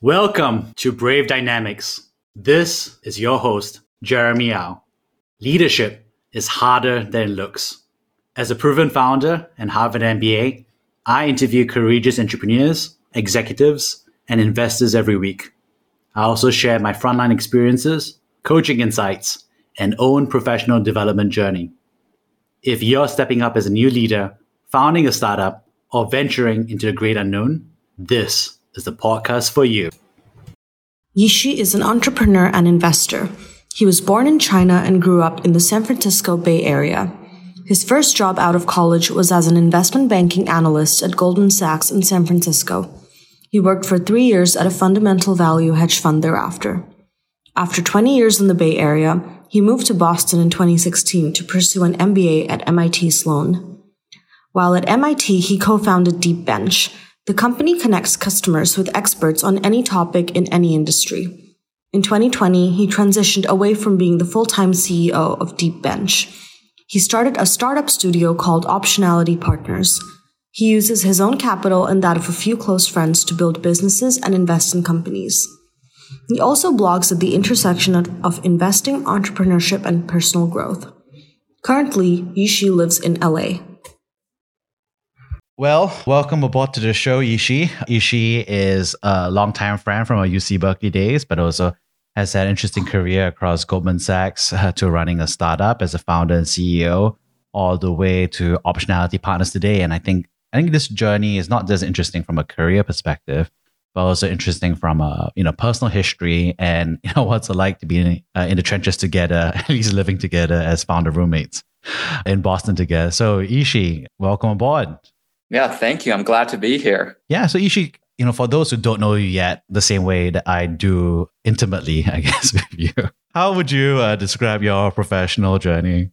Welcome to Brave Dynamics. This is your host, Jeremy Au. Leadership is harder than it looks. As a proven founder and Harvard MBA, I interview courageous entrepreneurs, executives, and investors every week. I also share my frontline experiences, coaching insights, and own professional development journey. If you're stepping up as a new leader, founding a startup, or venturing into the great unknown, this is the podcast for you. Yishi is an entrepreneur and investor. He was born in China and grew up in the San Francisco Bay Area. His first job out of college was as an investment banking analyst at Goldman Sachs in San Francisco. He worked for three years at a fundamental value hedge fund thereafter. After 20 years in the Bay Area, he moved to Boston in 2016 to pursue an MBA at MIT Sloan. While at MIT, he co-founded DeepBench, the company connects customers with experts on any topic in any industry. In 2020, he transitioned away from being the full-time CEO of Deep Bench. He started a startup studio called Optionality Partners. He uses his own capital and that of a few close friends to build businesses and invest in companies. He also blogs at the intersection of investing, entrepreneurship, and personal growth. Currently, Yishi lives in LA. Well, welcome aboard to the show, Yishi. Yishi is a longtime friend from our UC Berkeley days, but also has had an interesting career across Goldman Sachs uh, to running a startup as a founder and CEO, all the way to optionality partners today. And I think I think this journey is not just interesting from a career perspective, but also interesting from a you know personal history and you know what's it like to be in, uh, in the trenches together, at least living together as founder roommates in Boston together. So Yishi, welcome aboard. Yeah, thank you. I'm glad to be here. Yeah, so Yishi, you know, for those who don't know you yet, the same way that I do intimately, I guess, with you, how would you uh, describe your professional journey?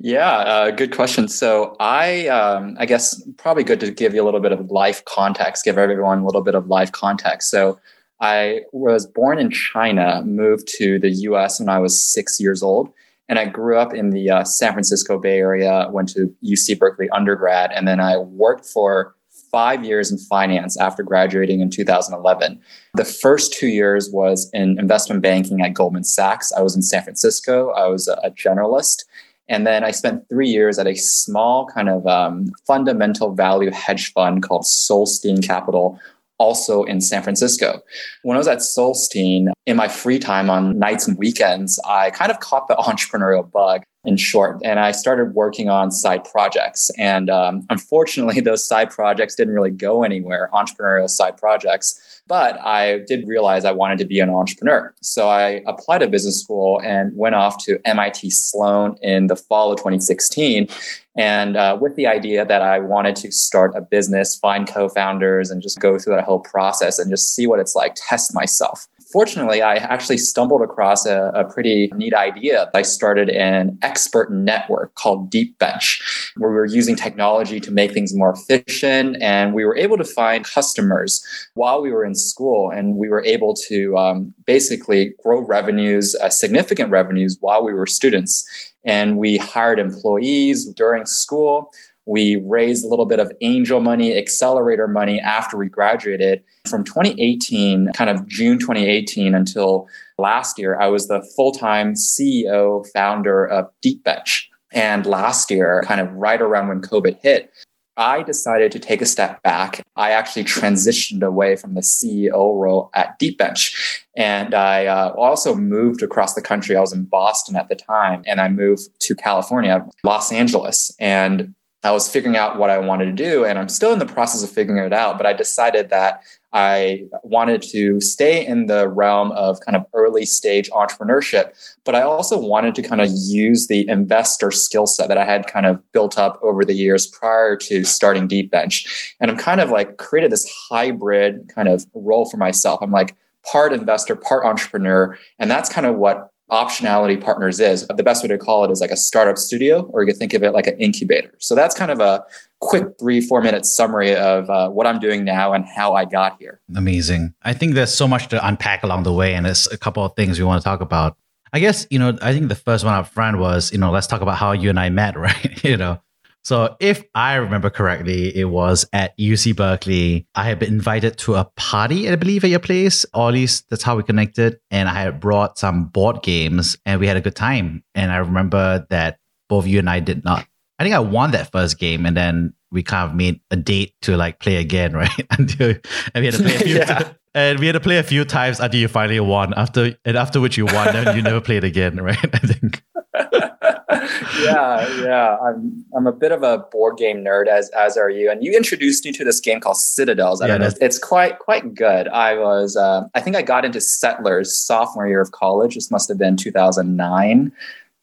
Yeah, uh, good question. So I, um, I guess, probably good to give you a little bit of life context, give everyone a little bit of life context. So I was born in China, moved to the U.S. when I was six years old, and I grew up in the uh, San Francisco Bay Area, went to UC Berkeley undergrad, and then I worked for five years in finance after graduating in 2011. The first two years was in investment banking at Goldman Sachs. I was in San Francisco, I was a, generalist. And then I spent three years at a small kind of um, fundamental value hedge fund called Solstein Capital, also in San Francisco. When I was at Solstein, in my free time on nights and weekends, I kind of caught the entrepreneurial bug in short, and I started working on side projects. And um, unfortunately, those side projects didn't really go anywhere, entrepreneurial side projects. But I did realize I wanted to be an entrepreneur. So I applied to business school and went off to MIT Sloan in the fall of 2016 and uh, with the idea that I wanted to start a business, find co founders, and just go through that whole process and just see what it's like, test myself. Fortunately, I actually stumbled across a, a pretty neat idea. I started an expert network called Deep Bench, where we were using technology to make things more efficient. And we were able to find customers while we were in school. And we were able to um, basically grow revenues, uh, significant revenues while we were students and we hired employees during school. We raised a little bit of angel money, accelerator money after we graduated. From 2018, kind of June 2018 until last year, I was the full time CEO founder of DeepBench. And last year, kind of right around when COVID hit, I decided to take a step back. I actually transitioned away from the CEO role at DeepBench. And I uh, also moved across the country. I was in Boston at the time, and I moved to California, Los Angeles. And I was figuring out what I wanted to do, and I'm still in the process of figuring it out. But I decided that I wanted to stay in the realm of kind of early stage entrepreneurship, but I also wanted to kind of use the investor skill set that I had kind of built up over the years prior to starting Deep Bench. And I'm kind of like created this hybrid kind of role for myself. I'm like part investor, part entrepreneur. And that's kind of what optionality partners is. The best way to call it is like a startup studio, or you could think of it like an incubator. So that's kind of a quick three, four minute summary of uh, what I'm doing now and how I got here. Amazing. I think there's so much to unpack along the way, and there's a couple of things we want to talk about. I guess, you know, I think the first one up front was, you know, let's talk about how you and I met, right? you know, So, if I remember correctly, it was at UC Berkeley. I had been invited to a party, I believe, at your place, or at least that's how we connected. And I had brought some board games and we had a good time. And I remember that both you and I did not. I think I won that first game and then we kind of made a date to like play again, right? Until and we had to play a few yeah. and we had to play a few times until you finally won. After and after which you won, then you never played again, right? I think. yeah, yeah. I'm I'm a bit of a board game nerd, as as are you. And you introduced me to this game called Citadels. I yeah, don't. It's quite quite good. I was uh, I think I got into Settlers sophomore year of college. This must have been 2009.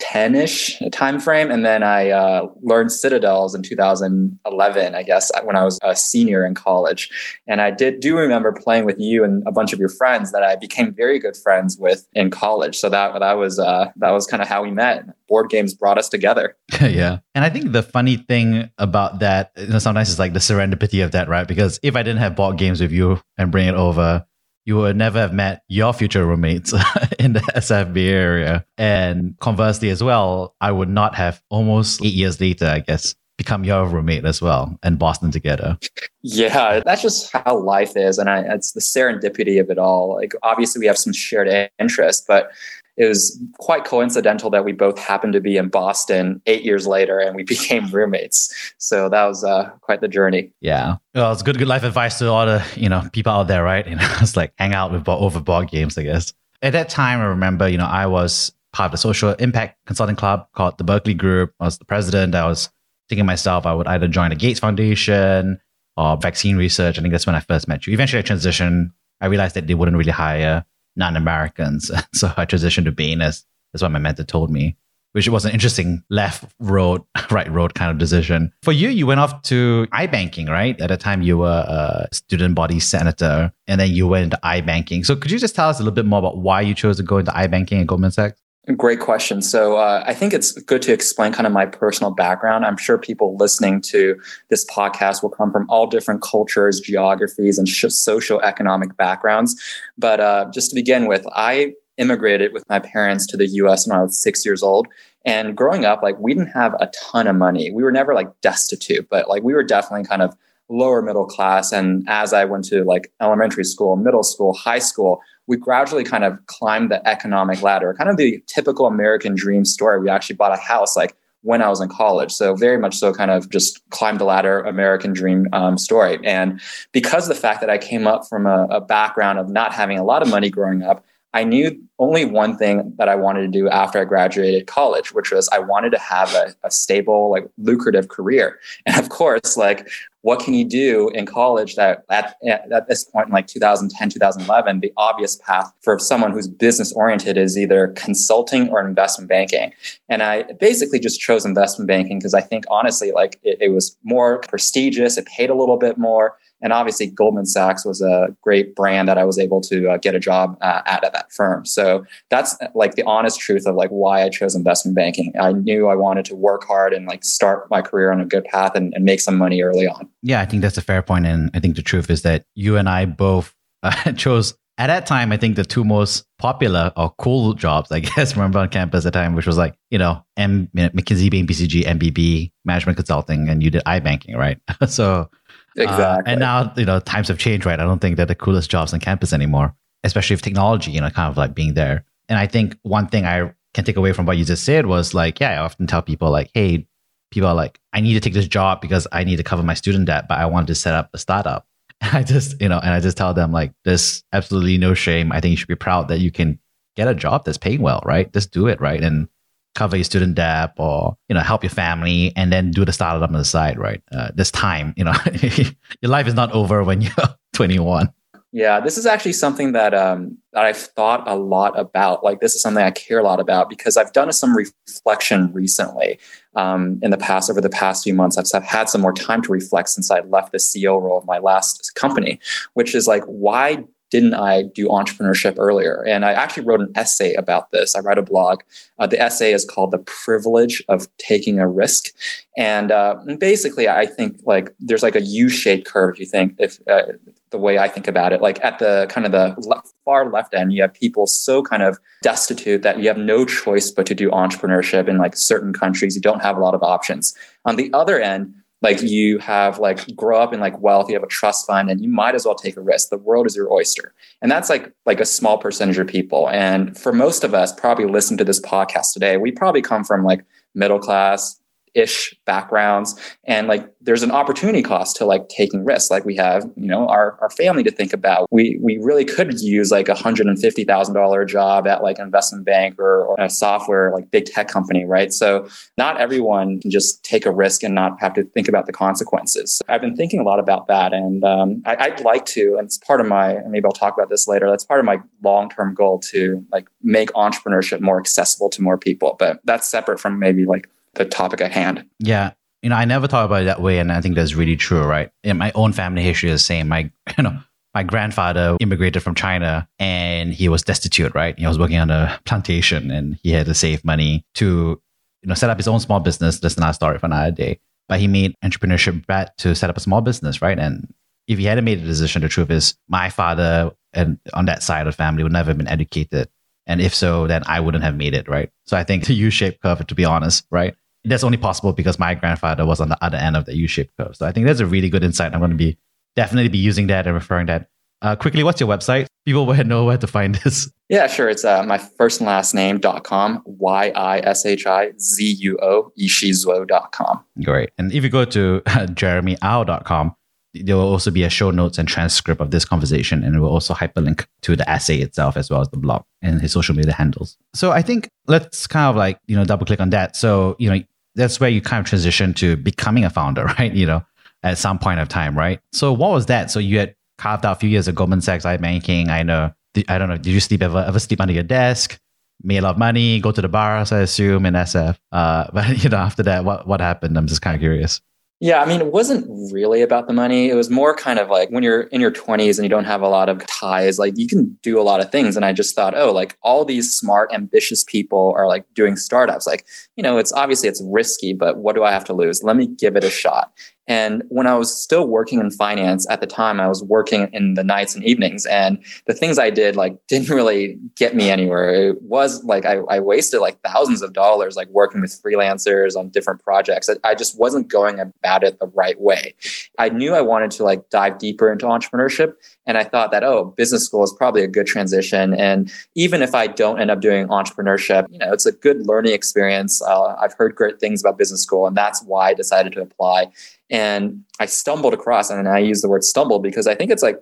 10ish time frame and then i uh, learned citadels in 2011 i guess when i was a senior in college. And i did do remember playing with you and a bunch of your friends that i became very good friends with in college. So that that was uh, that was kind of how we met. Board games brought us together. Yeah. And i think the funny thing about that you know, sometimes it's like the serendipity of that right? Because if i didn't have board games with you and bring it over you would never have met your future roommates in the SFB area. And conversely, as well, I would not have almost eight years later, I guess, become your roommate as well in Boston together. Yeah, that's just how life is. And I, it's the serendipity of it all. Like, obviously, we have some shared interests, but it was quite coincidental that we both happened to be in Boston eight years later and we became roommates. So that was uh, quite the journey. Yeah. Well, it's good, good life advice to all the, you know, people out there, right? You know, it's like hang out with over board games, I guess. At that time, I remember, you know, I was part of the social impact consulting club called the Berkeley Group. I was the president. I was thinking myself, I would either join the Gates Foundation or vaccine research. I think that's when I first met you. Eventually, I transitioned. I realized that they wouldn't really hire non-Americans. so I transitioned to Bain as that's what my mentor told me, which was an interesting left road, right road kind of decision. For you, you went off to iBanking, right? At the time, you were a student body senator, and then you went into iBanking. So could you just tell us a little bit more about why you chose to go into iBanking at Goldman Sachs? Great question. So uh, I think it's good to explain kind of my personal background. I'm sure people listening to this podcast will come from all different cultures, geographies, and sh- socioeconomic backgrounds. But uh, just to begin with, I immigrated with my parents to the U.S. when I was six years old. And growing up, like we didn't have a ton of money. We were never like destitute, but like we were definitely kind of lower middle class. And as I went to like elementary school, middle school, high school, we gradually kind of climbed the economic ladder, kind of the typical American dream story. We actually bought a house like when I was in college. So very much so kind of just climbed the ladder American dream um, story. And because the fact that I came up from a, a background of not having a lot of money growing up, I knew only one thing that I wanted to do after I graduated college, which was I wanted to have a, a, stable, like lucrative career. And of course, like what can you do in college that at, at this point in like 2010, 2011, the obvious path for someone who's business oriented is either consulting or investment banking. And I basically just chose investment banking because I think honestly, like it, it was more prestigious, it paid a little bit more and obviously, Goldman Sachs was a great brand that I was able to uh, get a job uh, at at that firm. So that's like the honest truth of like why I chose investment banking. I knew I wanted to work hard and like start my career on a good path and, and make some money early on. Yeah, I think that's a fair point, and I think the truth is that you and I both uh, chose at that time, I think the two most popular or cool jobs, I guess, remember on campus at the time, which was like, you know, M- McKinsey, Bain, BCG, MBB, management consulting, and you did iBanking, right? so Exactly. Uh, and now, you know, times have changed, right? I don't think they're the coolest jobs on campus anymore, especially with technology, you know, kind of like being there. And I think one thing I can take away from what you just said was like, yeah, I often tell people like, hey, people are like, I need to take this job because I need to cover my student debt, but I want to set up a startup. And I just, you know, and I just tell them like, there's absolutely no shame. I think you should be proud that you can get a job that's paying well, right? Just do it, right? And cover your student debt or you know help your family and then do the startup on the side right? Uh, this time you know. Your life is not over when you're 21 yeah this is actually something that um, that i've thought a lot about. Like this is something i care a lot about because i've done some reflection recently um, in the past over the past few months I've, I've had some more time to reflect since i left the ceo role of my last company which is like why didn't I do entrepreneurship earlier? And I actually wrote an essay about this. I write a blog. Uh, the essay is called "The Privilege of Taking a Risk," and uh, basically, I think like there's like a U-shaped curve. If you think if uh, the way I think about it. Like at the kind of the far left end, you have people so kind of destitute that you have no choice but to do entrepreneurship in like certain countries. You don't have a lot of options. On the other end, like you have like grow up in like wealth, you have a trust fund, and you might as well take a risk. The world is your oyster. And that's like like a small percentage of people. And for most of us, probably listen to this podcast today, we probably come from like middle class, ish backgrounds. And like there's an opportunity cost to like taking risks. Like we have you know our, our family to think about. We we really could use like a hundred and fifty thousand dollar job at like an investment bank or, or a software like big tech company right? So not everyone can just take a risk and not have to think about the consequences. I've been thinking a lot about that. And um, I, i'd like to and it's part of my maybe i'll talk about this later that's part of my long-term goal to like make entrepreneurship more accessible to more people. But that's separate from maybe like the topic at hand. Yeah. You know, I never thought about it that way, and I think that's really true, right? In my own family history is the same. My, you know, my grandfather immigrated from China and he was destitute, right? He was working on a plantation and he had to save money to, you know, set up his own small business. That's another story for another day. But he made entrepreneurship bet to set up a small business, right? And if he hadn't made a decision, the truth is my father and on that side of the family would never have been educated. And if so, then I wouldn't have made it, right? So I think the U-shaped curve, to be honest, right? That's only possible because my grandfather was on the other end of the U-shaped curve. So I think that's a really good insight. I'm going to be definitely be using that and referring that. Uh, quickly, what's your website? People will know where to find this. Yeah, sure. It's uh, my first and last name dot com, Y I S H I Z U O, yishizuo.com. Great. And if you go to uh, jeremyau.com, there will also be a show notes and transcript of this conversation, and it will also hyperlink to the essay itself as well as the blog and his social media handles. So I think let's kind of like, you know, double click on that. So, you know, that's where you kind of transition to becoming a founder, right? You know, at some point of time, right? So what was that? So you had carved out a few years of Goldman Sachs I banking. I know. I don't know. Did you sleep ever ever sleep under your desk? Made a lot of money. Go to the bars, I assume, in SF. Uh, but you know, after that, what what happened? I'm just kind of curious. Yeah, I mean, it wasn't really about the money. It was more kind of like when you're in your 20s and you don't have a lot of ties, like you can do a lot of things. And I just thought, oh, like all these smart, ambitious people are like doing startups. Like, you know, it's obviously it's risky, but what do I have to lose? Let me give it a shot. And when I was still working in finance at the time, I was working in the nights and evenings. And the things I did like didn't really get me anywhere. It was like I, I wasted like thousands of dollars like working with freelancers on different projects. I, I just wasn't going about it the right way. I knew I wanted to like dive deeper into entrepreneurship. And I thought that, oh, business school is probably a good transition. And even if I don't end up doing entrepreneurship, you know, it's a good learning experience. Uh, I've heard great things about business school, and that's why I decided to apply. And I stumbled across, and I use the word stumble because I think it's like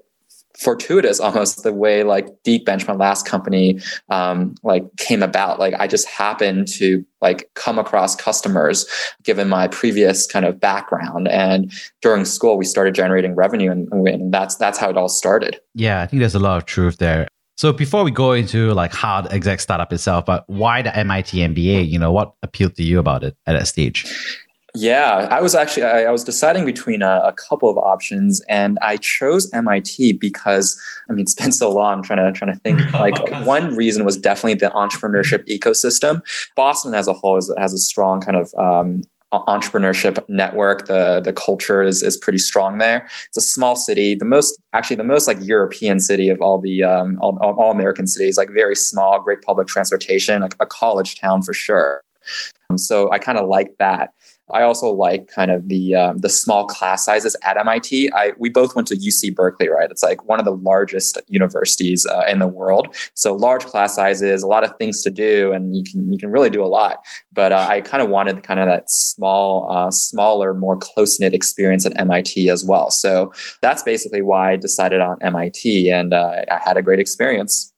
fortuitous almost the way like deep bench my last company um, like came about. Like i just happened to like come across customers given my previous kind of background. And during school we started generating revenue and, and that's that's how it all started. Yeah i think there's a lot of truth there. So before we go into like how the exact startup itself but why the mit mba you know what appealed to you about it at that stage yeah, I was actually I, I was deciding between a, a, couple of options, and I chose MIT because I mean it's been so long trying to trying to think. Like one reason was definitely the entrepreneurship ecosystem. Boston as a whole is, has a strong kind of um, entrepreneurship network. The the culture is is pretty strong there. It's a small city, the most actually the most like European city of all the um, all, all American cities. Like very small, great public transportation, like a college town for sure. Um, so I kind of like that. I also like kind of the um, the small class sizes at MIT. I we both went to UC Berkeley, right? It's like one of the largest universities uh, in the world. So large class sizes, a lot of things to do, and you can you can really do a lot. But uh, I kind of wanted kind of that small, uh, smaller, more close knit experience at MIT as well. So that's basically why I decided on MIT, and uh, I had a great experience.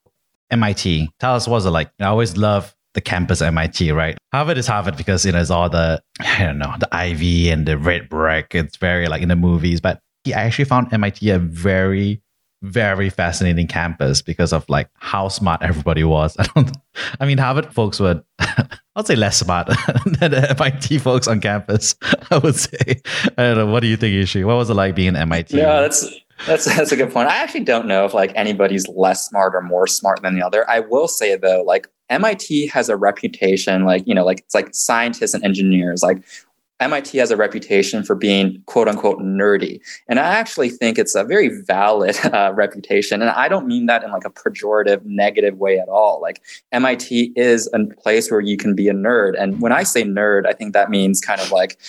MIT. Tell us, what was it like? I always love the campus MIT, right? Harvard is Harvard because you know it's all the I don't know the ivy and the red brick. It's very like in the movies, but I actually found MIT a very very fascinating campus because of like how smart everybody was. I don't. I mean, Harvard folks were, I'd say, less smart than the MIT folks on campus. I would say. I don't know. What do you think, Yishi? What was it like being MIT? Yeah, that's that's that's a good point. I actually don't know if like anybody's less smart or more smart than the other. I will say though, like MIT has a reputation, like, you know, like it's like scientists and engineers, like MIT has a reputation for being quote unquote nerdy. And I actually think it's a very valid uh, reputation. And I don't mean that in like a pejorative, negative way at all. Like MIT is a place where you can be a nerd. And when I say nerd, I think that means kind of like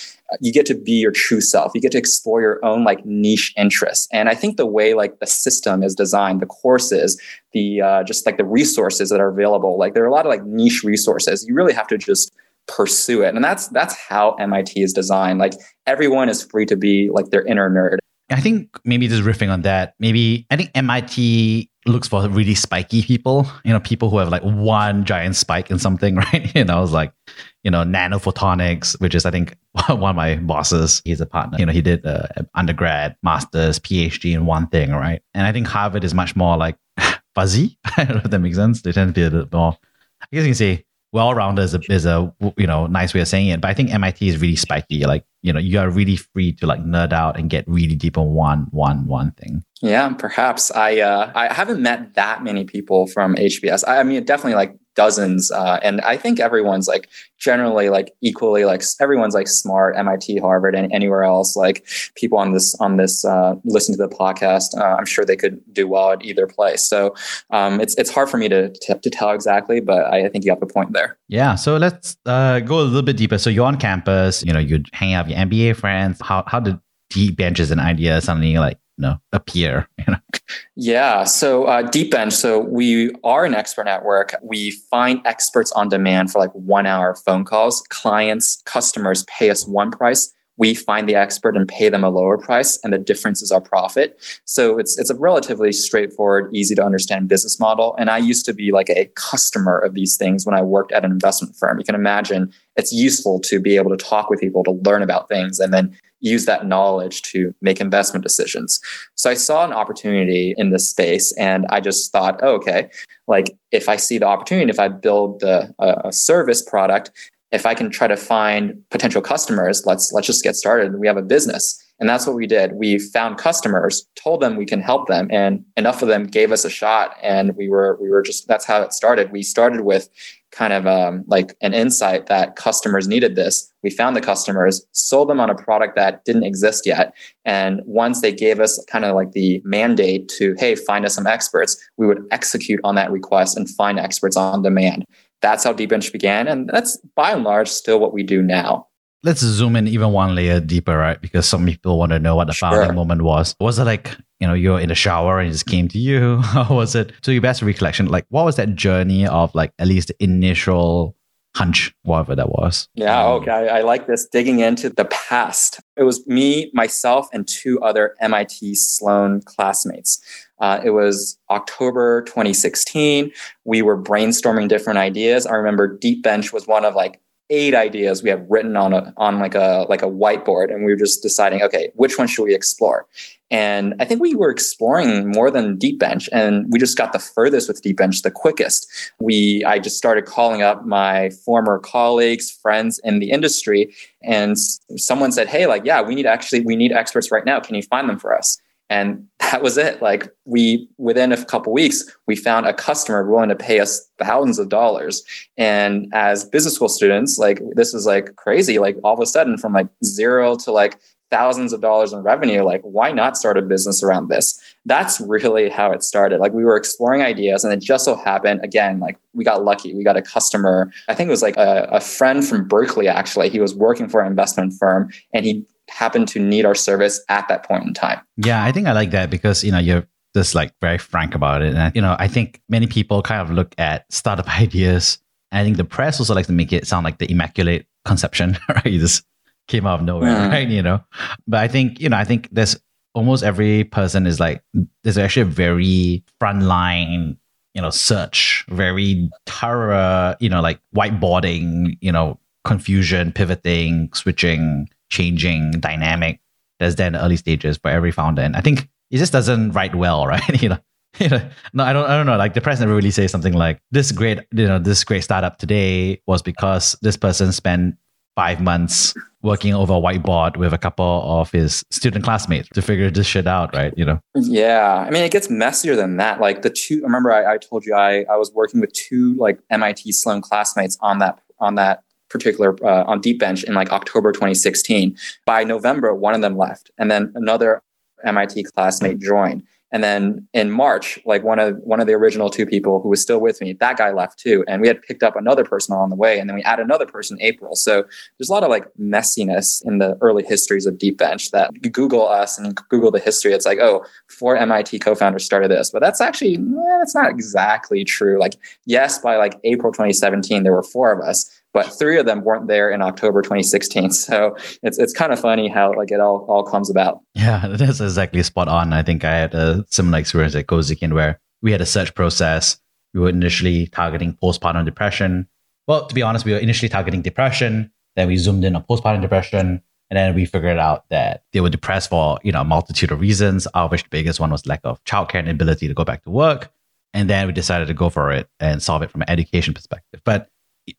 you get to be your true self. You get to explore your own like niche interests. And I think the way like the system is designed, the courses, the uh, just like the resources that are available, like there are a lot of like niche resources. You really have to just pursue it. And that's that's how MIT is designed. Like everyone is free to be like their inner nerd. I think maybe just riffing on that, maybe I think MIT looks for really spiky people, you know, people who have like one giant spike in something, right? You know, it's like, you know, nanophotonics, which is, I think, one of my bosses, he's a partner. You know, he did uh, undergrad, master's, PhD in one thing, right? And I think Harvard is much more like fuzzy. I don't know if that makes sense. They tend to be a little more, I guess you can say, well-rounded is a, is a you know nice way of saying it but i think mit is really spiky like you know you are really free to like nerd out and get really deep on one one one thing. Yeah perhaps. I uh i haven't met that many people from hbs i, I mean definitely like dozens uh, and i think everyone's like generally like equally like everyone's like smart mit harvard and anywhere else like people on this on this uh, listen to the podcast uh, i'm sure they could do well at either place. So um, it's it's hard for me to, to, to tell exactly but I, think you have a point there. Yeah so let's uh, go a little bit deeper. So you're on campus you know you hang out with your mba friends. How, how did deep benches and ideas suddenly like you know appear you know? Yeah so uh, deep bench so we are an expert network. We find experts on demand for like one hour phone calls. Clients customers pay us one price we find the expert and pay them a lower price and the difference is our profit. So it's it's a relatively straightforward easy to understand business model. And i used to be like a customer of these things when i worked at an investment firm. You can imagine it's useful to be able to talk with people to learn about things and then use that knowledge to make investment decisions. So i saw an opportunity in this space and i just thought oh, okay. Like if i see the opportunity if i build a, a service product if I can try to find potential customers, let's let's just get started. We have a business. And that's what we did. We found customers, told them we can help them, and enough of them gave us a shot. And we were we were just that's how it started. We started with kind of um, like an insight that customers needed this. We found the customers, sold them on a product that didn't exist yet. And once they gave us kind of like the mandate to, hey, find us some experts, we would execute on that request and find experts on demand that's how Deep Bench began. And that's by and large still what we do now. Let's zoom in even one layer deeper, right? Because some people want to know what the founding sure. moment was. Was it like, you know, you're in the shower and it just came to you? How was it? To your best recollection, like what was that journey of like at least the initial hunch, whatever that was. Yeah, okay. I, I, like this digging into the past. It was me, myself, and two other MIT Sloan classmates. Uh, it was October 2016. We were brainstorming different ideas. I remember Deep Bench was one of like eight ideas we have written on a on like a like a whiteboard, and we were just deciding, okay, which one should we explore? And I think we were exploring more than Deep Bench, and we just got the furthest with Deep Bench, the quickest. We I just started calling up my former colleagues, friends in the industry, and someone said, "Hey, like, yeah, we need actually we need experts right now. Can you find them for us?" And that was it. Like we within a couple weeks we found a customer willing to pay us thousands of dollars. And as business school students like this is like crazy. Like all of a sudden from like zero to like thousands of dollars in revenue like why not start a business around this? That's really how it started. Like we were exploring ideas and it just so happened again like we got lucky. We got a customer. I think it was like a, a friend from berkeley actually. He was working for an investment firm and he happen to need our service at that point in time. Yeah, I think I like that because you know you're just like very frank about it, and you know I think many people kind of look at startup ideas. And I think the press also likes to make it sound like the immaculate conception, right? You just came out of nowhere, mm. right? You know, but I think you know I think there's almost every person is like there's actually a very frontline you know search very thorough you know like whiteboarding you know confusion pivoting switching changing dynamic that's there in the early stages for every founder. And I think it just doesn't write well, right? you know, you know, no, I don't, I don't know. Like the press never really say something like this great, you know, this great startup today was because this person spent five months working over a whiteboard with a couple of his student classmates to figure this shit out, right? You know? Yeah. I mean, it gets messier than that. Like the two, remember I, I told you I, I was working with two like MIT Sloan classmates on that, on that particular uh, on Deep Bench in like October 2016. By November, one of them left, and then another MIT classmate joined. And then in March, like one of one of the original two people who was still with me, that guy left too. And we had picked up another person on the way, and then we add another person in April. So there's a lot of like messiness in the early histories of Deep Bench that you Google us and Google the history. It's like, oh, four MIT co-founders started this, but that's actually eh, that's not exactly true. Like, yes, by like April 2017, there were four of us, but three of them weren't there in October 2016. So it's it's kind of funny how like it all all comes about. Yeah, that's exactly spot on. I think I had a similar experience at Cozykin where we had a search process. We were initially targeting postpartum depression. Well, to be honest, we were initially targeting depression. Then we zoomed in on postpartum depression. And then we figured out that they were depressed for, you know, a multitude of reasons, of which the biggest one was lack of childcare and ability to go back to work. And then we decided to go for it and solve it from an education perspective. But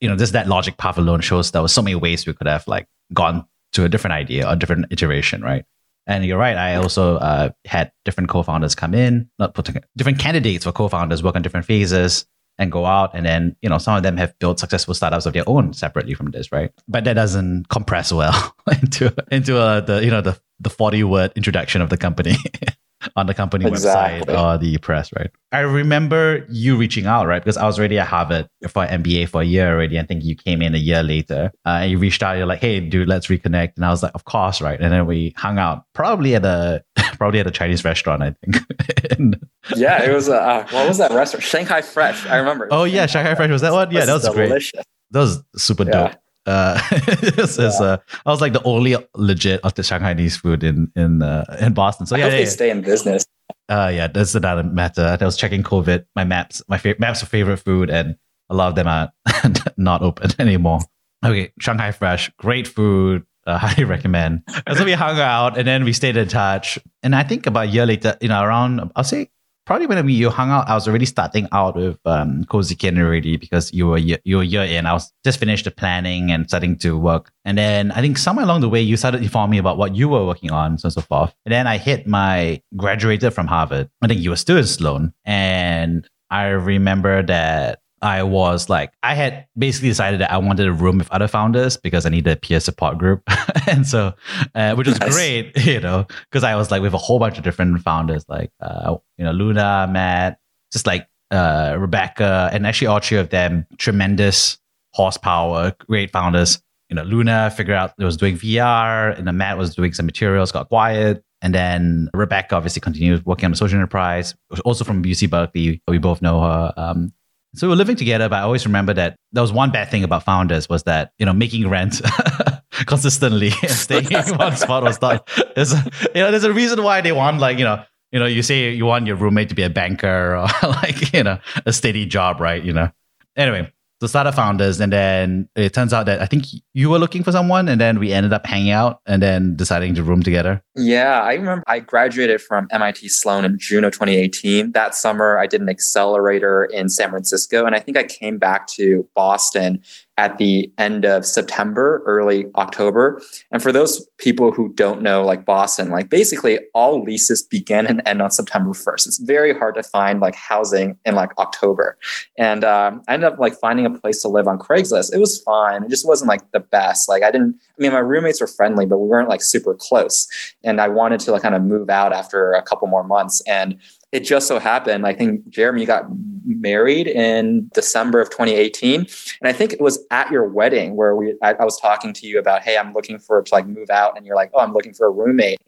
you know, just that logic path alone shows there was so many ways we could have like gone to a different idea or different iteration, right? And you're right. I also uh, had different co-founders come in, not putting different candidates for co-founders work on different phases and go out. And then, you know, some of them have built successful startups of their own separately from this, right? But that doesn't compress well into into uh, the you know the the 40 word introduction of the company. on the company exactly. website or the press, right? I remember you reaching out, right? Because I was already at Harvard for MBA for a year already. I think you came in a year later uh, and you reached out. You're like, hey, dude, let's reconnect. And I was like, of course, right? And then we hung out probably at a probably at a Chinese restaurant, I think. and, yeah, it was. Uh, what was that restaurant? Shanghai Fresh. I remember. Oh yeah, Shanghai Fresh was that one? Yeah, that was delicious. great. That was super yeah. dope. Uh, this is, uh, I was like the only legit of the Shanghainese food in in uh, in Boston. So yeah, yeah, they yeah. stay in business. Uh, yeah, that's another matter. I was checking COVID, my maps, my fa- maps of favorite food, and a lot of them are not open anymore. Okay, Shanghai Fresh, great food. Uh, highly recommend. so we hung out, and then we stayed in touch. And I think about a year later, you know, around I'll say probably when we you hung out, I was already starting out with um, Cozykin already because you were you were year in. I was just finished the planning and starting to work, and then I think somewhere along the way you started informing me about what you were working on, so on so forth. And then I hit my graduated from Harvard. I think you were still in Sloan, and I remember that I was like, I had basically decided that I wanted a room with other founders because I needed a peer support group. and so, uh, which was nice. great, you know, because I was like with a whole bunch of different founders, like, uh, you know, Luna, Matt, just like uh, Rebecca, and actually all three of them, tremendous horsepower, great founders. You know, Luna figured out it was doing VR, and then Matt was doing some materials, got quiet. And then Rebecca obviously continued working on the social enterprise, also from UC Berkeley. We both know her. Um, so we were living together, but I always remember that there was one bad thing about founders was that, you know, making rent consistently and staying in one spot was not, there's, a, you know, there's a reason why they want like, you know, you know, you say you want your roommate to be a banker or like, you know, a steady job, right? You know, anyway, the startup founders and then it turns out that i think you were looking for someone and then we ended up hanging out and then deciding to room together. Yeah i remember i graduated from mit sloan in june of 2018 that summer i did an accelerator in san francisco and i think i came back to boston at the end of September, early October. And for those people who don't know, like Boston, like basically all leases begin and end on September 1st. It's very hard to find like housing in like October. And um, I ended up like finding a place to live on Craigslist. It was fine. It just wasn't like the best. Like I didn't, I mean, my roommates were friendly, but we weren't like super close. And I wanted to like kind of move out after a couple more months. And it just so happened, I think Jeremy got married in December of 2018. And I think it was at your wedding where we I, I, was talking to you about, hey, I'm looking for to like move out. And you're like, oh, I'm looking for a roommate.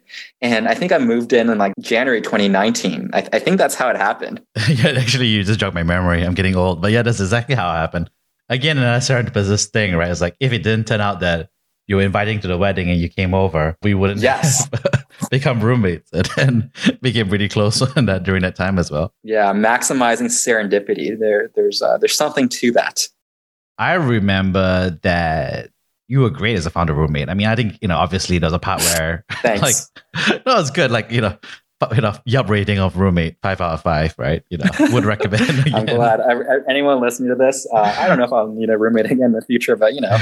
And I think I moved in in like January 2019. I, I think that's how it happened. yeah, actually, you just jogged my memory. I'm getting old. But yeah, that's exactly how it happened. Again, another serendipitous thing, right? It's like if it didn't turn out that you were inviting to the wedding and you came over, we wouldn't yes. become roommates and then became really close on that during that time as well. Yeah, maximizing serendipity. There, there's uh, there's something to that. I remember that you were great as a founder roommate. I mean, I think you know, obviously, there's a part where like, no, it's good. Like you know, you know, Yelp rating of roommate five out of five, right? You know, would recommend. I'm glad I, I, anyone listening to this. Uh, I don't know if I'll need a roommate again in the future, but you know,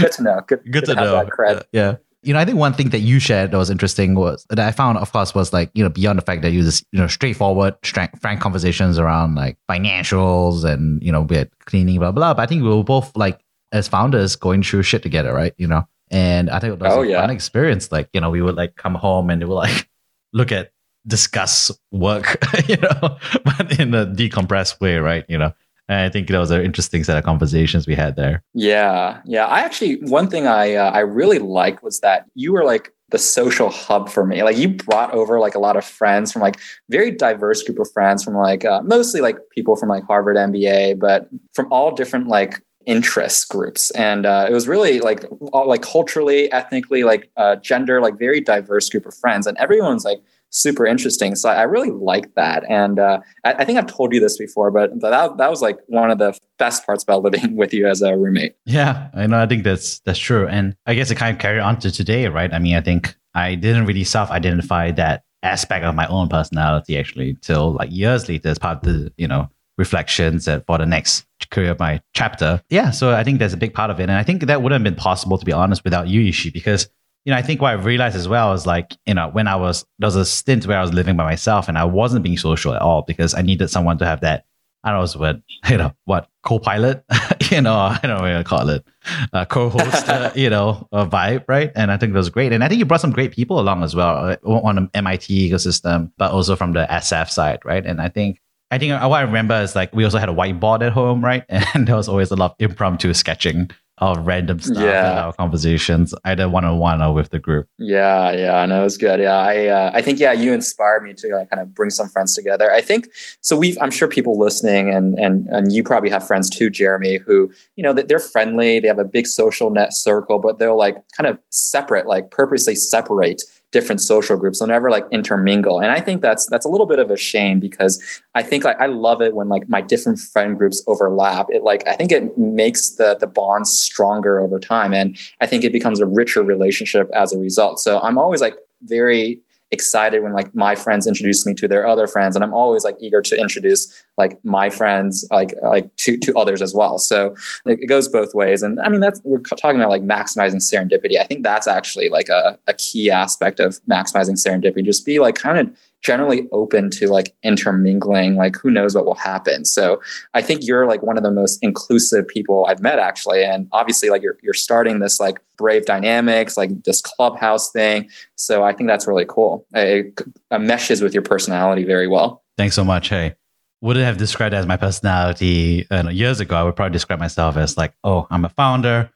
good to know. Good, good, good to, to know. Uh, yeah. You know, I think one thing that you shared that was interesting was that I found, of course, was like you know beyond the fact that you just you know straightforward, frank conversations around like financials and you know we had cleaning, blah blah. But I think we were both like as founders going through shit together, right? You know, and I think it was Oh, a yeah. fun experience. Like, you know, we would like come home and we would like look at discuss work, you know, but in a decompressed way, right? You know. And I think was an interesting set of conversations we had there. Yeah, yeah. I actually one thing I uh, I really liked was that you were like the social hub for me. Like you brought over like a lot of friends from like very diverse group of friends from like uh, mostly like people from like Harvard MBA, but from all different like interest groups and uh, it was really like all like culturally ethnically like uh, gender like very diverse group of friends and everyone's like super interesting so i really like that and uh, I, I think i've told you this before but that, that was like one of the best parts about living with you as a roommate Yeah, I know. I think that's that's true, and I guess it kind of carried on to today, right? I mean, I think I didn't really self-identify that aspect of my own personality actually till like years later as part of the you know reflections that for the next career of my chapter. Yeah, so I think that's a big part of it, and I think that wouldn't have been possible to be honest without you, Yishi, because you know I think what I realized as well is like you know when I was there was a stint where I was living by myself and I wasn't being social at all because I needed someone to have that I don't know what you know what co-pilot, you know I don't know what to call it, uh, co-host, uh, you know, a vibe, right? And I think that was great. And I think you brought some great people along as well uh, on the MIT ecosystem, but also from the SF side, right? And I think I think what I remember is like we also had a whiteboard at home, right? And there was always a lot of impromptu sketching of random stuff Yeah. in our conversations, either one on one or with the group. Yeah, yeah, I know was good. Yeah, I, uh, I think yeah, you inspired me to like, kind of bring some friends together. I think so. We've, I'm sure people listening, and and and you probably have friends too, Jeremy, who you know that they're friendly, they have a big social net circle, but they're like kind of separate, like purposely separate different social groups. They'll never like intermingle, and I think that's that's a little bit of a shame because I think like I love it when like my different friend groups overlap. It like I think it makes the the bonds stronger over time, and I think it becomes a richer relationship as a result. So I'm always like very excited when like my friends introduce me to their other friends and i'm always like eager to introduce like my friends like like to to others as well. So like, it goes both ways and i mean that's we're talking about like maximizing serendipity. I think that's actually like a, a key aspect of maximizing serendipity. Just be like kind of generally open to like intermingling like who knows what will happen so i think you're like one of the most inclusive people i've met actually and obviously like you're, you're starting this like brave dynamics like this clubhouse thing so i think that's really cool it, it meshes with your personality very well Thanks so much. Hey, wouldn't have described as my personality uh, years ago. I would probably describe myself as like, oh, I'm a founder.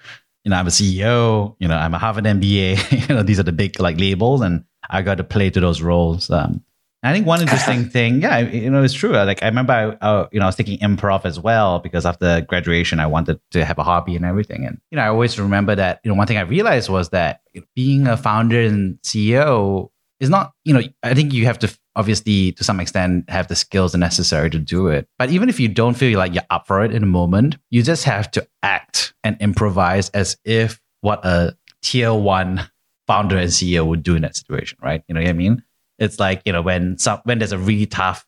You know, I'm a CEO. You know, I'm a Harvard MBA. you know, these are the big like labels, and I got to play to those roles. Um, I think one interesting thing, yeah, you know, it's true. Uh, like I remember, I, I, you know, I was taking improv as well because after graduation, I wanted to have a hobby and everything. And you know, I always remember that. You know, one thing I realized was that being a founder and CEO is not. You know, I think you have to obviously to some extent have the skills necessary to do it. But even if you don't feel like you're up for it in a moment, you just have to act and improvise as if what a tier one founder and CEO would do in that situation, right? You know what I mean? It's like, you know, when some when there's a really tough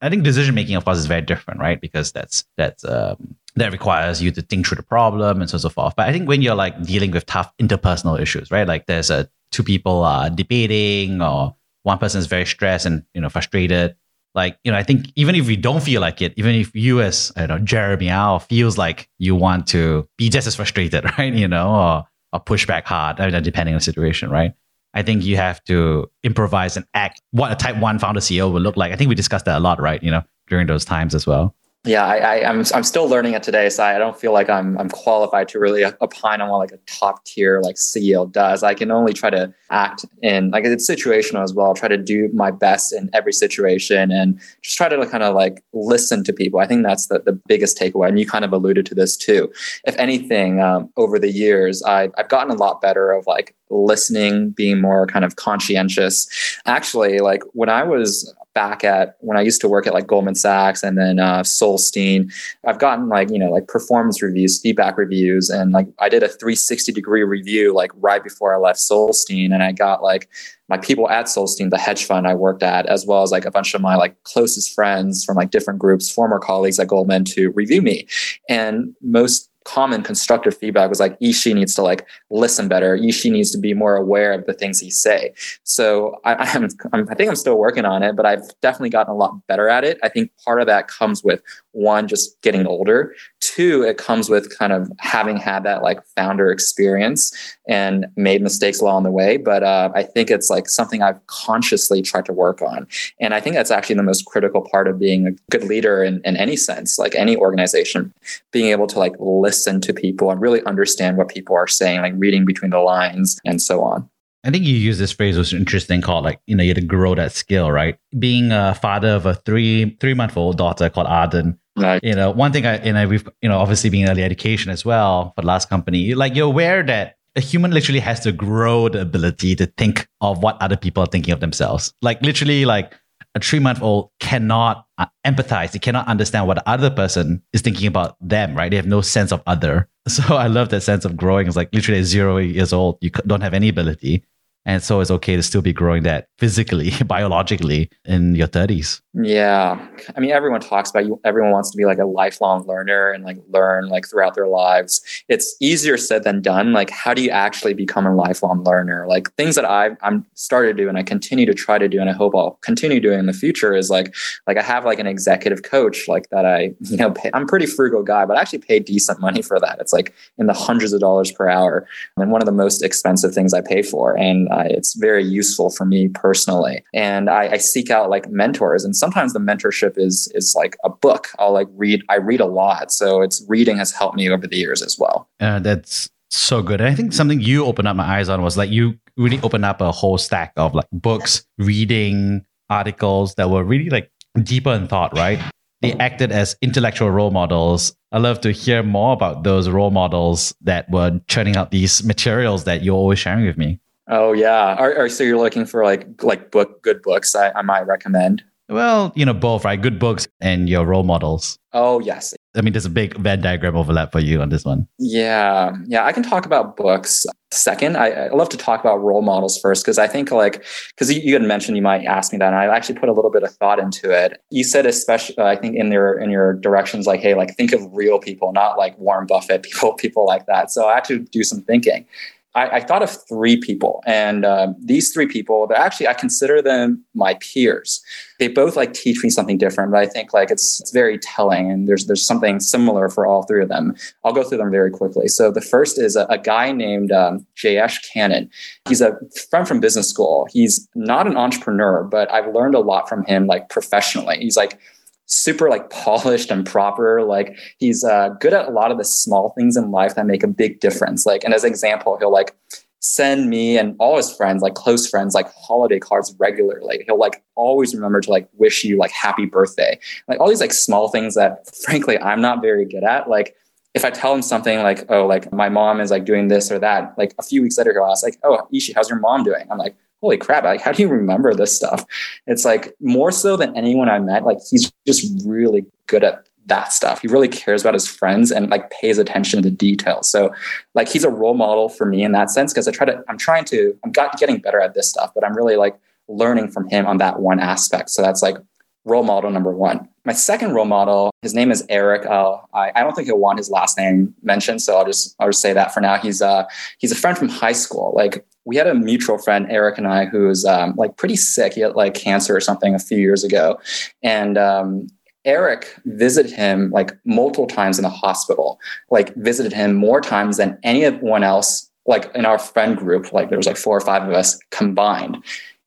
I think decision making, of course, is very different, right? Because that's that's um, that requires you to think through the problem and so on so forth. But I think when you're like dealing with tough interpersonal issues, right? Like there's a two people are debating or one person is very stressed and you know frustrated. Like you know, I think even if you don't feel like it, even if you as I don't know Jeremy Au feels like you want to be just as frustrated, right? You know, or or push back hard, I mean, depending on the situation, right? I think you have to improvise and act what a type one founder CEO would look like. I think we discussed that a lot, right? You know, during those times as well. Yeah, I, I, I'm I'm still learning it today, so I don't feel like I'm I'm qualified to really opine on what like a top tier like CEO does. I can only try to act in like it's situational as well. Try to do my best in every situation and just try to kind of like listen to people. I think that's the, the biggest takeaway. And you kind of alluded to this too. If anything, um, over the years, I, I've gotten a lot better of like listening, being more kind of conscientious. Actually, like when I was back at when I used to work at like Goldman Sachs and then uh, Solstein, I've gotten like you know like performance reviews, feedback reviews, and like I did a 360 degree review like right before I left Solstein, and I got like my people at Solstein, the hedge fund I worked at, as well as like a bunch of my like closest friends from like different groups, former colleagues at Goldman to review me, and most common constructive feedback was like Yishi needs to like listen better. Yishi needs to be more aware of the things he say. So I, I'm, I'm, I think I'm still working on it, but I've definitely gotten a lot better at it. I think part of that comes with one, just getting older. Two, it comes with kind of having had that like founder experience and made mistakes along the way. But uh, I think it's like something I've consciously tried to work on. And I think that's actually the most critical part of being a good leader in, in any sense, like any organization, being able to like listen to people and really understand what people are saying, like reading between the lines and so on. I think you use this phrase was interesting called like, you know, you had to grow that skill, right? Being a father of a three three month old daughter called Arden. Right. You know, one thing I and I we've you know, obviously being early education as well for the last company, like you're aware that a human literally has to grow the ability to think of what other people are thinking of themselves. Like literally like a three month old cannot uh, empathize. They cannot understand what the other person is thinking about them, right? They have no sense of other. So I love that sense of growing. It's like literally zero years old, you don't have any ability. And so it's okay to still be growing that physically, biologically in your 30s. Yeah. I mean, everyone talks about you. Everyone wants to be like a lifelong learner and like learn like throughout their lives. It's easier said than done. Like, how do you actually become a lifelong learner? Like things that I've, I'm started to do and I continue to try to do and I hope I'll continue doing in the future is like, like I have like an executive coach like that I, you know, pay, I'm pretty frugal guy, but I actually pay decent money for that. It's like in the hundreds of dollars per hour and one of the most expensive things I pay for. And it's very useful for me personally. And I, I seek out like mentors, and sometimes the mentorship is is like a book. I'll like read. I read a lot, so it's reading has helped me over the years as well. Uh, that's so good. And I think something you opened up my eyes on was like you really opened up a whole stack of like books, reading articles that were really like deeper in thought, right? They acted as intellectual role models. I love to hear more about those role models that were churning out these materials that you're always sharing with me. Oh yeah. Are, are, so you're looking for like like book good books I, I might recommend. Well, you know, both, right? Good books and your role models. Oh yes. I mean, there's a big Venn diagram overlap for you on this one. Yeah. Yeah. I can talk about books second. I, I love to talk about role models first because I think, like, because you, you, had mentioned you might ask me that, and I actually put a little bit of thought into it. You said, especially, uh, I think in your in your directions, like, hey, like, think of real people, not like Warren Buffett, people, people like that. So I actually do some thinking. I, I thought of three people, and uh, these three people, they're actually I consider them my peers. They both like teach me something different, but I think like it's, it's very telling, and there's there's something similar for all three of them. I'll go through them very quickly. So the first is a, a guy named um, Jayesh Kannan. He's a friend from business school. He's not an entrepreneur, but I've learned a lot from him, like professionally. He's like super like polished and proper. Like he's uh, good at a lot of the small things in life that make a big difference. Like, and as an example, he'll like send me and all his friends, like close friends, like holiday cards regularly. He'll like always remember to like wish you like happy birthday. Like all these like small things that frankly I'm not very good at. Like if I tell him something like, oh, like my mom is like doing this or that, like a few weeks later he'll ask like, oh, Yishi, how's your mom doing? I'm like, holy crap, like, how do you remember this stuff? It's like more so than anyone I met, like, he's just really good at that stuff. He really cares about his friends and like pays attention to the details. So like he's a role model for me in that sense because I try to I'm trying to I'm getting better at this stuff, but I'm really like learning from him on that one aspect. So that's like role model number one. My second role model, his name is Eric. Uh, I, I, don't think he'll want his last name mentioned, so I'll just I'll just say that for now. He's uh he's a friend from high school. Like we had a mutual friend, Eric and I, who was um, like pretty sick. He had like cancer or something a few years ago, and um, Eric visited him like multiple times in the hospital. Like visited him more times than anyone else. Like in our friend group, like there was like four or five of us combined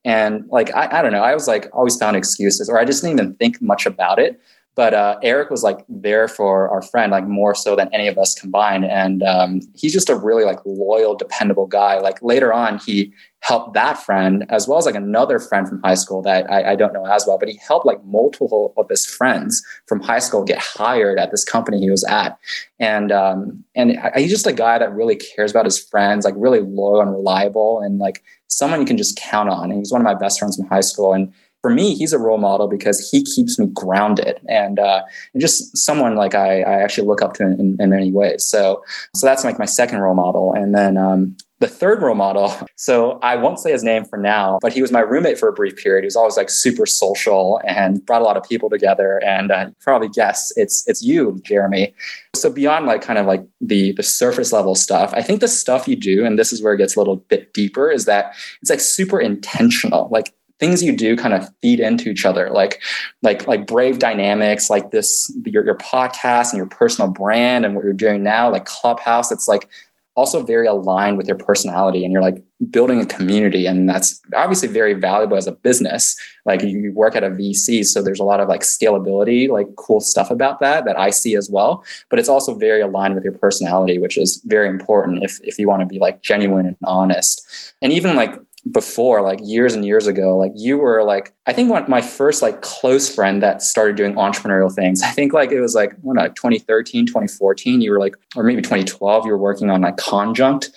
and like, I, I don't know, I was like always found excuses or I just didn't even think much about it. But uh, Eric was like there for our friend, like more so than any of us combined. And um, he's just a really like loyal, dependable guy. Like later on, he helped that friend as well as like another friend from high school that I, I don't know as well, but he helped like multiple of his friends from high school get hired at this company he was at. And um, and he's just a guy that really cares about his friends, like really loyal and reliable, and like someone you can just count on. And he's one of my best friends from high school. And for me, he's a role model because he keeps me grounded and, uh, and just someone like I, I actually look up to in, in, many ways. So, so that's like my second role model. And then um, the third role model, so I won't say his name for now, but he was my roommate for a brief period. He was always like super social and brought a lot of people together. And uh, probably guess it's it's you, Jeremy. So beyond like kind of like the the surface level stuff, I think the stuff you do, and this is where it gets a little bit deeper, is that it's like super intentional. Like things you do kind of feed into each other like like like brave dynamics like this your, your podcast and your personal brand and what you're doing now like clubhouse it's like also very aligned with your personality and you're like building a community and that's obviously very valuable as a business. Like you work at a vc so there's a lot of like scalability like cool stuff about that that i see as well. But it's also very aligned with your personality which is very important if, if you want to be like genuine and honest. And even like before like years and years ago like you were like i think one, my first like close friend that started doing entrepreneurial things. I think like it was like what, uh, like 2013 2014 you were like or maybe 2012 you were working on like conjunct.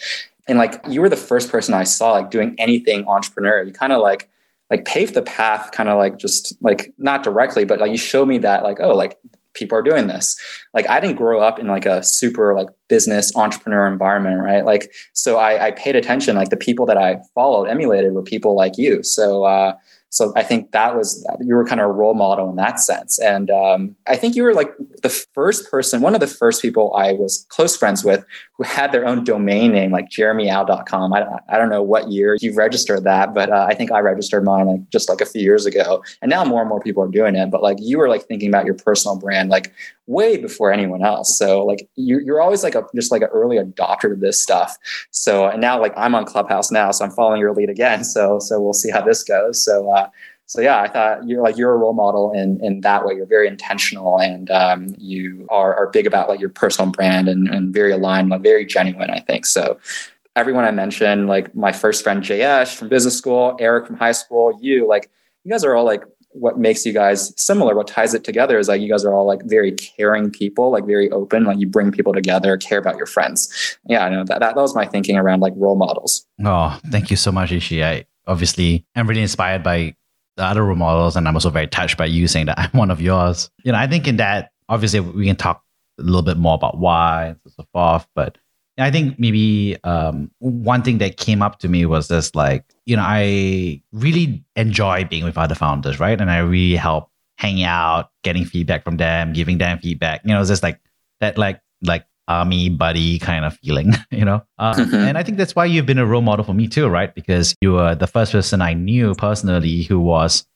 And like you were the first person i saw like doing anything entrepreneurial. You kind of like like paved the path kind of like just like not directly but like you showed me that like oh like people are doing this. Like I didn't grow up in like a super like business entrepreneur environment, right? Like so I, I paid attention. Like the people that I followed, emulated were people like you. So uh, so I think that was you were kind of a role model in that sense. And um, I think you were like the first person, one of the first people I was close friends with who had their own domain name, like jeremyau.com. I, I don't know what year you registered that, but uh, I think I registered mine like just like a few years ago. And now more and more people are doing it. But like you were like thinking about your personal brand like way before anyone else. So like you, you're always like a just like an early adopter to this stuff. So and now like I'm on Clubhouse now, so I'm following your lead again. So so we'll see how this goes. So. Uh, so yeah, I thought you're like you're a role model in in that way. You're very intentional and um, you are are big about like your personal brand and, and very aligned, like very genuine. I think so. Everyone I mentioned, like my first friend Jayesh from business school, Eric from high school, you like you guys are all like what makes you guys similar what ties it together is like you guys are all like very caring people like very open like you bring people together care about your friends yeah i know that, that, that was my thinking around like role models oh thank you so much Yishi i obviously I'm really inspired by the other role models, and I'm also very touched by you saying that I'm one of yours. You know, I think in that obviously we can talk a little bit more about why and so forth, but I think maybe um, one thing that came up to me was this like, you know, I really enjoy being with other founders, right? And I really help hanging out, getting feedback from them, giving them feedback. You know, it's just like that, like, like army buddy kind of feeling, you know? Uh, mm-hmm. And I think that's why you've been a role model for me too, right? Because you were the first person I knew personally who was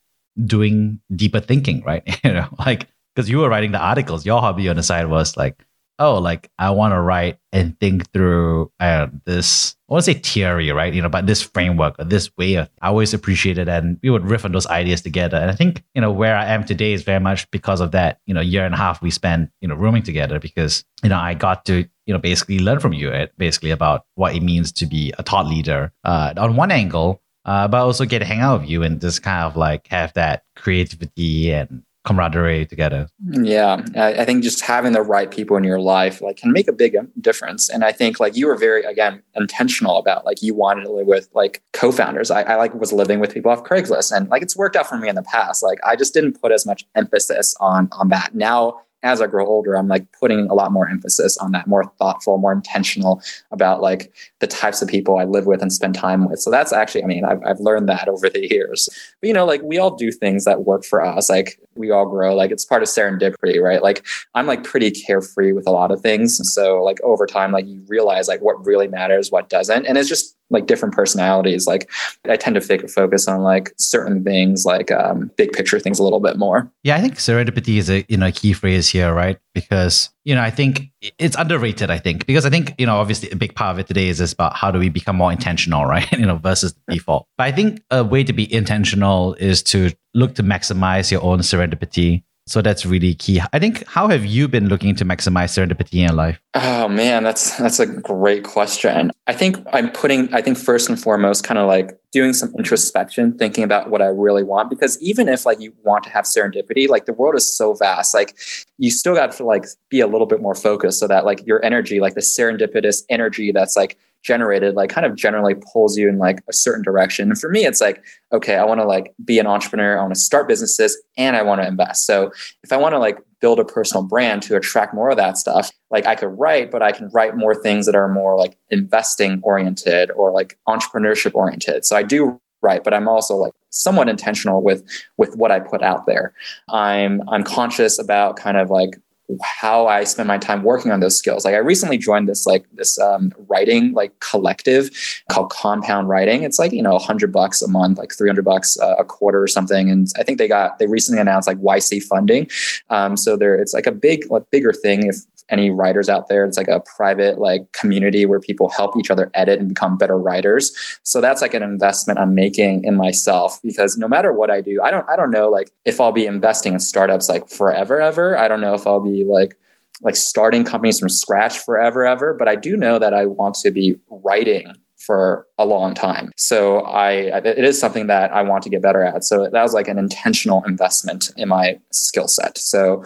doing deeper thinking, right? you know, like, because you were writing the articles, your hobby on the side was like, oh, like I want to write and think through uh, this, I want to say theory, right? You know, but this framework or this way of, I always appreciated. And we would riff on those ideas together. And I think, you know, where I am today is very much because of that, you know, year and a half we spent, you know, rooming together because, you know, I got to, you know, basically learn from you, right? basically about what it means to be a thought leader uh, on one angle, uh, but also get to hang out with you and just kind of like have that creativity and camaraderie together. Yeah, I think just having the right people in your life like can make a big um, difference. And I think like you were very again intentional about like you wanted to live with like co-founders. I, I like was living with people off Craigslist, and like it's worked out for me in the past. Like I just didn't put as much emphasis on on that. Now as I grow older, I'm like putting a lot more emphasis on that, more thoughtful, more intentional about like the types of people I live with and spend time with. So that's actually, I mean, I've, I've learned that over the years. But, you know, like we all do things that work for us. Like we all grow, like it's part of serendipity, right? Like I'm like pretty carefree with a lot of things. So like over time, like you realize like what really matters, what doesn't. And it's just like different personalities. Like I tend to focus on like certain things, like um, big picture things a little bit more. Yeah, I think serendipity is a you know key phrase here, right? Because you know I think it's underrated. I think because I think you know obviously a big part of it today is just about how do we become more intentional, right? you know versus the default. But I think a way to be intentional is to look to maximize your own serendipity so that's really key. I think how have you been looking to maximize serendipity in life? Oh man, that's that's a great question. I think I'm putting I think first and foremost kind of like doing some introspection, thinking about what I really want because even if like you want to have serendipity, like the world is so vast, like you still got to like be a little bit more focused so that like your energy, like the serendipitous energy that's like generated like kind of generally pulls you in like a certain direction. And for me, it's like, okay, I want to like be an entrepreneur, I want to start businesses and I want to invest. So if I want to like build a personal brand to attract more of that stuff, like I could write, but I can write more things that are more like investing oriented or like entrepreneurship oriented. So I do write, but I'm also like somewhat intentional with with what I put out there. I'm I'm conscious about kind of like how I spend my time working on those skills. Like I recently joined this like this um, writing like collective called Compound Writing. It's like you know hundred bucks a month, like three hundred bucks a quarter or something. And I think they got they recently announced like YC funding. Um, so there, it's like a big like bigger thing. If any writers out there, it's like a private like community where people help each other edit and become better writers. So that's like an investment I'm making in myself because no matter what I do, I don't I don't know like if I'll be investing in startups like forever ever. I don't know if I'll be like like starting companies from scratch forever ever, but I do know that I want to be writing for a long time. So I it is something that I want to get better at. So that was like an intentional investment in my skill set. So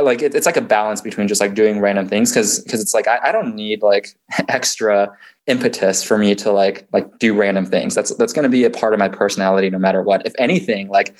like it, it's like a balance between just like doing random things because because it's like I, I don't need like extra impetus for me to like like do random things. That's that's going to be a part of my personality no matter what. If anything, like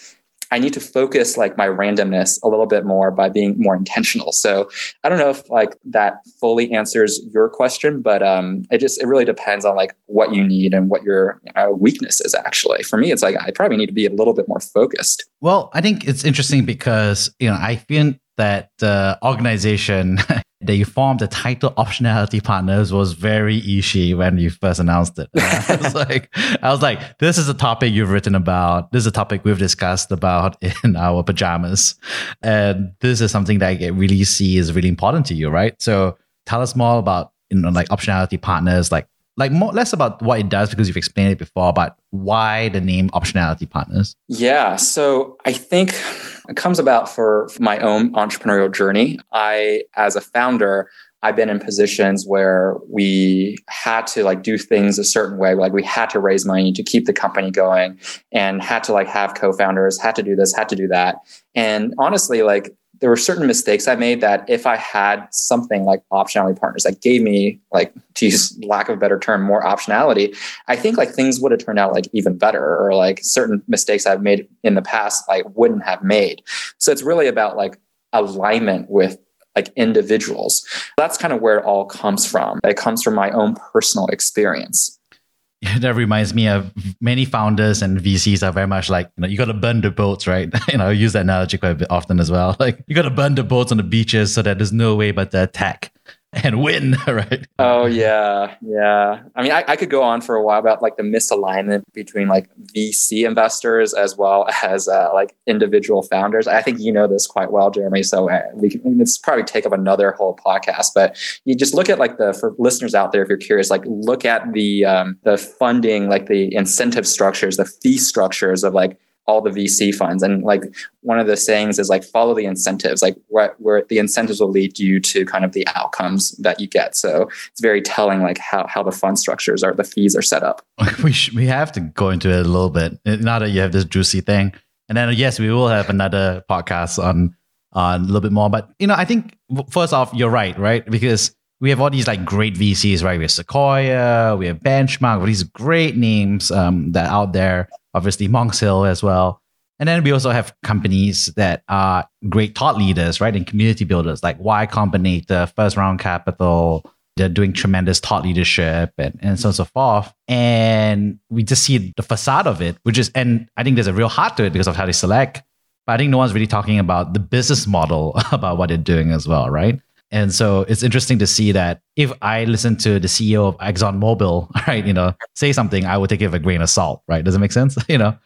I need to focus like my randomness a little bit more by being more intentional. So I don't know if like that fully answers your question, but um, it just it really depends on like what you need and what your uh, weakness is. Actually, for me, it's like I probably need to be a little bit more focused. Well, I think it's interesting because you know I feel that the organization that you formed the title optionality partners was very Yishi when you first announced it. I was like, I was like, this is a topic you've written about. This is a topic we've discussed about in our pajamas, and this is something that I really see is really important to you, right? So tell us more about you know like optionality partners, like like more less about what it does because you've explained it before, but why the name optionality partners? Yeah, so I think it comes about for my own entrepreneurial journey. I, as a founder, I've been in positions where we had to like do things a certain way. Like we had to raise money to keep the company going and had to like have co-founders, had to do this, had to do that. And honestly, like there were certain mistakes I made that if I had something like optionality partners that gave me like to use lack of a better term, more optionality, I think like things would have turned out like even better or like certain mistakes I've made in the past I wouldn't have made. So it's really about like alignment with like individuals. That's kind of where it all comes from. It comes from my own personal experience. that reminds me of many founders and VCs are very much like, you know, you got to burn the boats, right? you know, I use that analogy quite often as well. Like, you got to burn the boats on the beaches so that there's no way but to attack and win, right? Oh yeah, yeah. I mean, I, I, could go on for a while about like the misalignment between like VC investors as well as uh, like individual founders. I think you know this quite well, Jeremy. So uh, we can it's probably take up another whole podcast. But you just look at like the for listeners out there, if you're curious, like look at the um, the funding, like the incentive structures, the fee structures of like all the VC funds. And like one of the sayings is like follow the incentives, like where, where the incentives will lead you to kind of the outcomes that you get. So it's very telling like how, how the fund structures are, the fees are set up. We, we have to go into it a little bit now that you have this juicy thing. And then yes, we will have another podcast on on a little bit more. But you know, I think first off, you're right, right? Because we have all these like great VCs, right? We have Sequoia, we have Benchmark, all these great names um, that out there obviously Monk's Hill as well. And then we also have companies that are great thought leaders, right? And community builders like Y Combinator, First Round Capital. They're doing tremendous thought leadership and, and so on and so forth. And we just see the facade of it, which is, and I think there's a real heart to it because of how they select. But I think no one's really talking about the business model about what they're doing as well, right? And so it's interesting to see that if I listen to the CEO of ExxonMobil, right, you know, say something, I would take it with a grain of salt, right? Does it make sense? you know,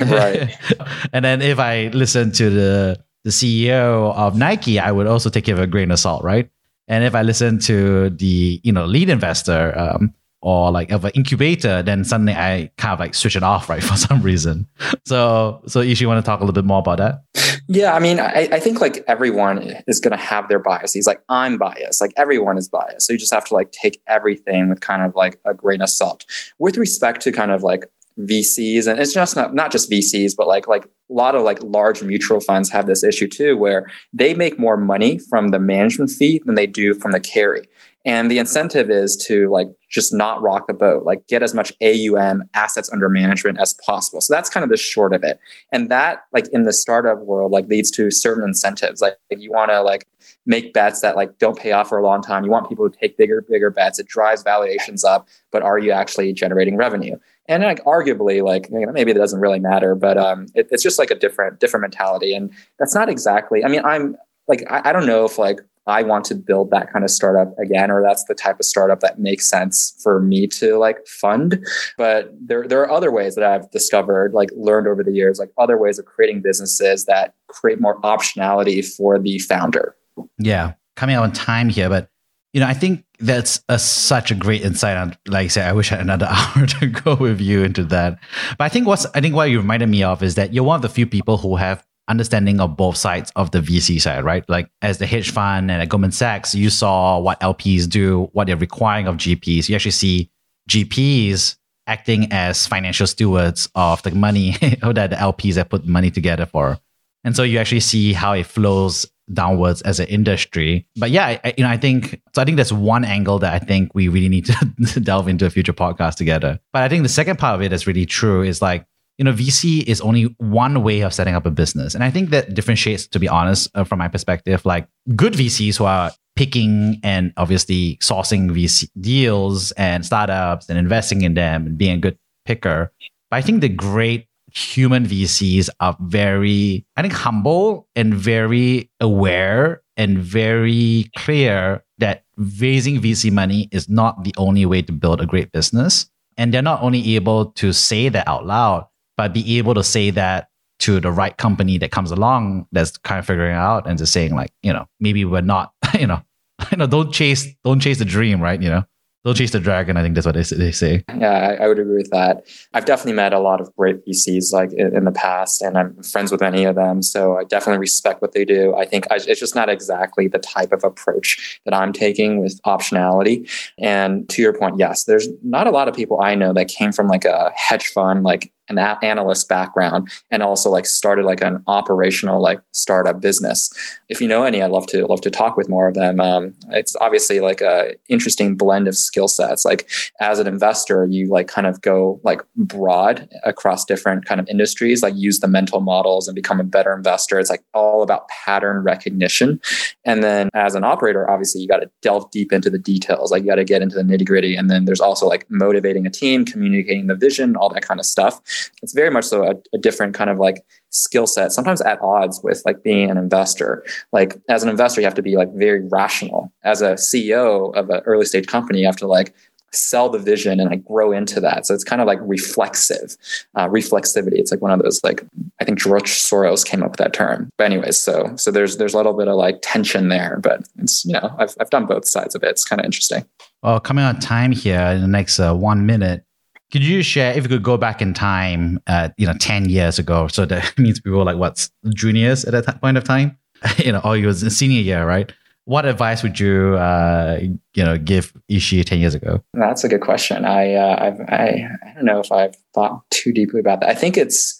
right. and then if I listen to the the CEO of Nike, I would also take it with a grain of salt, right? And if I listen to the you know lead investor, um, or like of an incubator, then suddenly I kind of like switch it off, right, for some reason. So, so Yishi, you want to talk a little bit more about that? Yeah, I mean, I, I think like everyone is going to have their biases. Like I'm biased, like everyone is biased. So you just have to like take everything with kind of like a grain of salt. With respect to kind of like VCs, and it's just not not just VCs, but like like a lot of like large mutual funds have this issue too, where they make more money from the management fee than they do from the carry. And the incentive is to like just not rock the boat, like get as much AUM assets under management as possible. So that's kind of the short of it. And that like in the startup world, like leads to certain incentives. Like, you want to like make bets that like don't pay off for a long time. You want people to take bigger, bigger bets. It drives valuations up, but are you actually generating revenue? And like arguably, like you know, maybe it doesn't really matter, but um, it, it's just like a different, different mentality. And that's not exactly. I mean, I'm like I, I don't know if like I want to build that kind of startup again, or that's the type of startup that makes sense for me to like fund. But there, there are other ways that I've discovered, like learned over the years, like other ways of creating businesses that create more optionality for the founder. Yeah, coming out on time here, but you know, I think that's a, such a great insight. On, like I said, I wish I had another hour to go with you into that. But I think what's I think what you reminded me of is that you're one of the few people who have understanding of both sides of the VC side, right? Like as the hedge fund and at Goldman Sachs, you saw what LPs do, what they're requiring of GPs. You actually see GPs acting as financial stewards of the money that the LPs have put money together for. And so you actually see how it flows downwards as an industry. But yeah, I, you know, I think so. I think that's one angle that I think we really need to delve into a future podcast together. But I think the second part of it that's really true. Is like you know, VC is only one way of setting up a business. And I think that differentiates, to be honest, uh, from my perspective, like good VCs who are picking and obviously sourcing VC deals and startups and investing in them and being a good picker. But I think the great human VCs are very, I think, humble and very aware and very clear that raising VC money is not the only way to build a great business. And they're not only able to say that out loud, but be able to say that to the right company that comes along that's kind of figuring out and just saying like you know maybe we're not you know you know don't chase don't chase the dream right? You know don't chase the dragon i think that's what they, they say. Yeah I, I would agree with that. I've definitely met a lot of great vcs like in, in, the past and i'm friends with many of them so i definitely respect what they do. I think I, it's just not exactly the type of approach that i'm taking with optionality. And to your point yes there's not a lot of people i know that came from like a hedge fund like an analyst background and also like started like an operational like startup business. If you know any, I'd love to love to talk with more of them. Um, it's obviously like a interesting blend of skill sets. Like as an investor, you like kind of go like broad across different kind of industries, like use the mental models and become a better investor. It's like all about pattern recognition. And then as an operator, obviously you got to delve deep into the details. Like you got to get into the nitty gritty. And then there's also like motivating a team, communicating the vision, all that kind of stuff it's very much so a, a different kind of like skill set sometimes at odds with like being an investor. Like as an investor you have to be like very rational. As a ceo of an early stage company you have to like sell the vision and like grow into that. So it's kind of like reflexive uh, reflexivity. It's like one of those like i think george soros came up with that term. But anyways so so there's there's a little bit of like tension there but it's you know i've, I've done both sides of it. It's kind of interesting. Well coming on time here in the next uh, one minute could you share if you could go back in time, uh, you know, ten years ago? So that means we were like what juniors at that point of time, you know, or you was a senior year, right? What advice would you, uh, you know, give Yishi ten years ago? That's a good question. I, uh, I, I don't know if I've thought too deeply about that. I think it's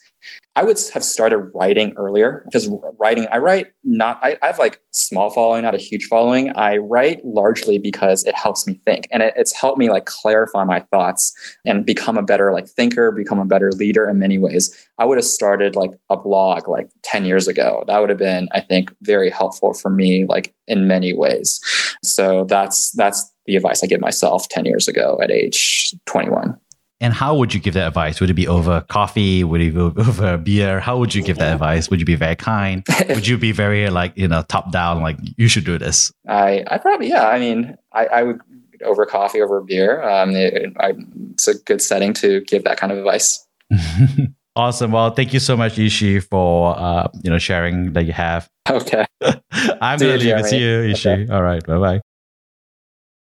I would have started writing earlier because writing, I write not, I, I, have like small following, not a huge following. I write largely because it helps me think and it, it's helped me like clarify my thoughts and become a better like thinker, become a better leader in many ways. I would have started like a blog like 10 years ago. That would have been, I think, very helpful for me, like in many ways. So that's, that's the advice I give myself 10 years ago at age 21. And how would you give that advice? Would it be over coffee? Would it be over beer? How would you give that advice? Would you be very kind? would you be very like you know top down, like you should do this? I I probably yeah. I mean, I, I would over coffee over beer. Um, it, I, it's a good setting to give that kind of advice. awesome. Well, thank you so much, Yishi, for uh, you know sharing that you have. Okay. I'm gonna leave it to you, Yishi. Okay. All right. Bye bye.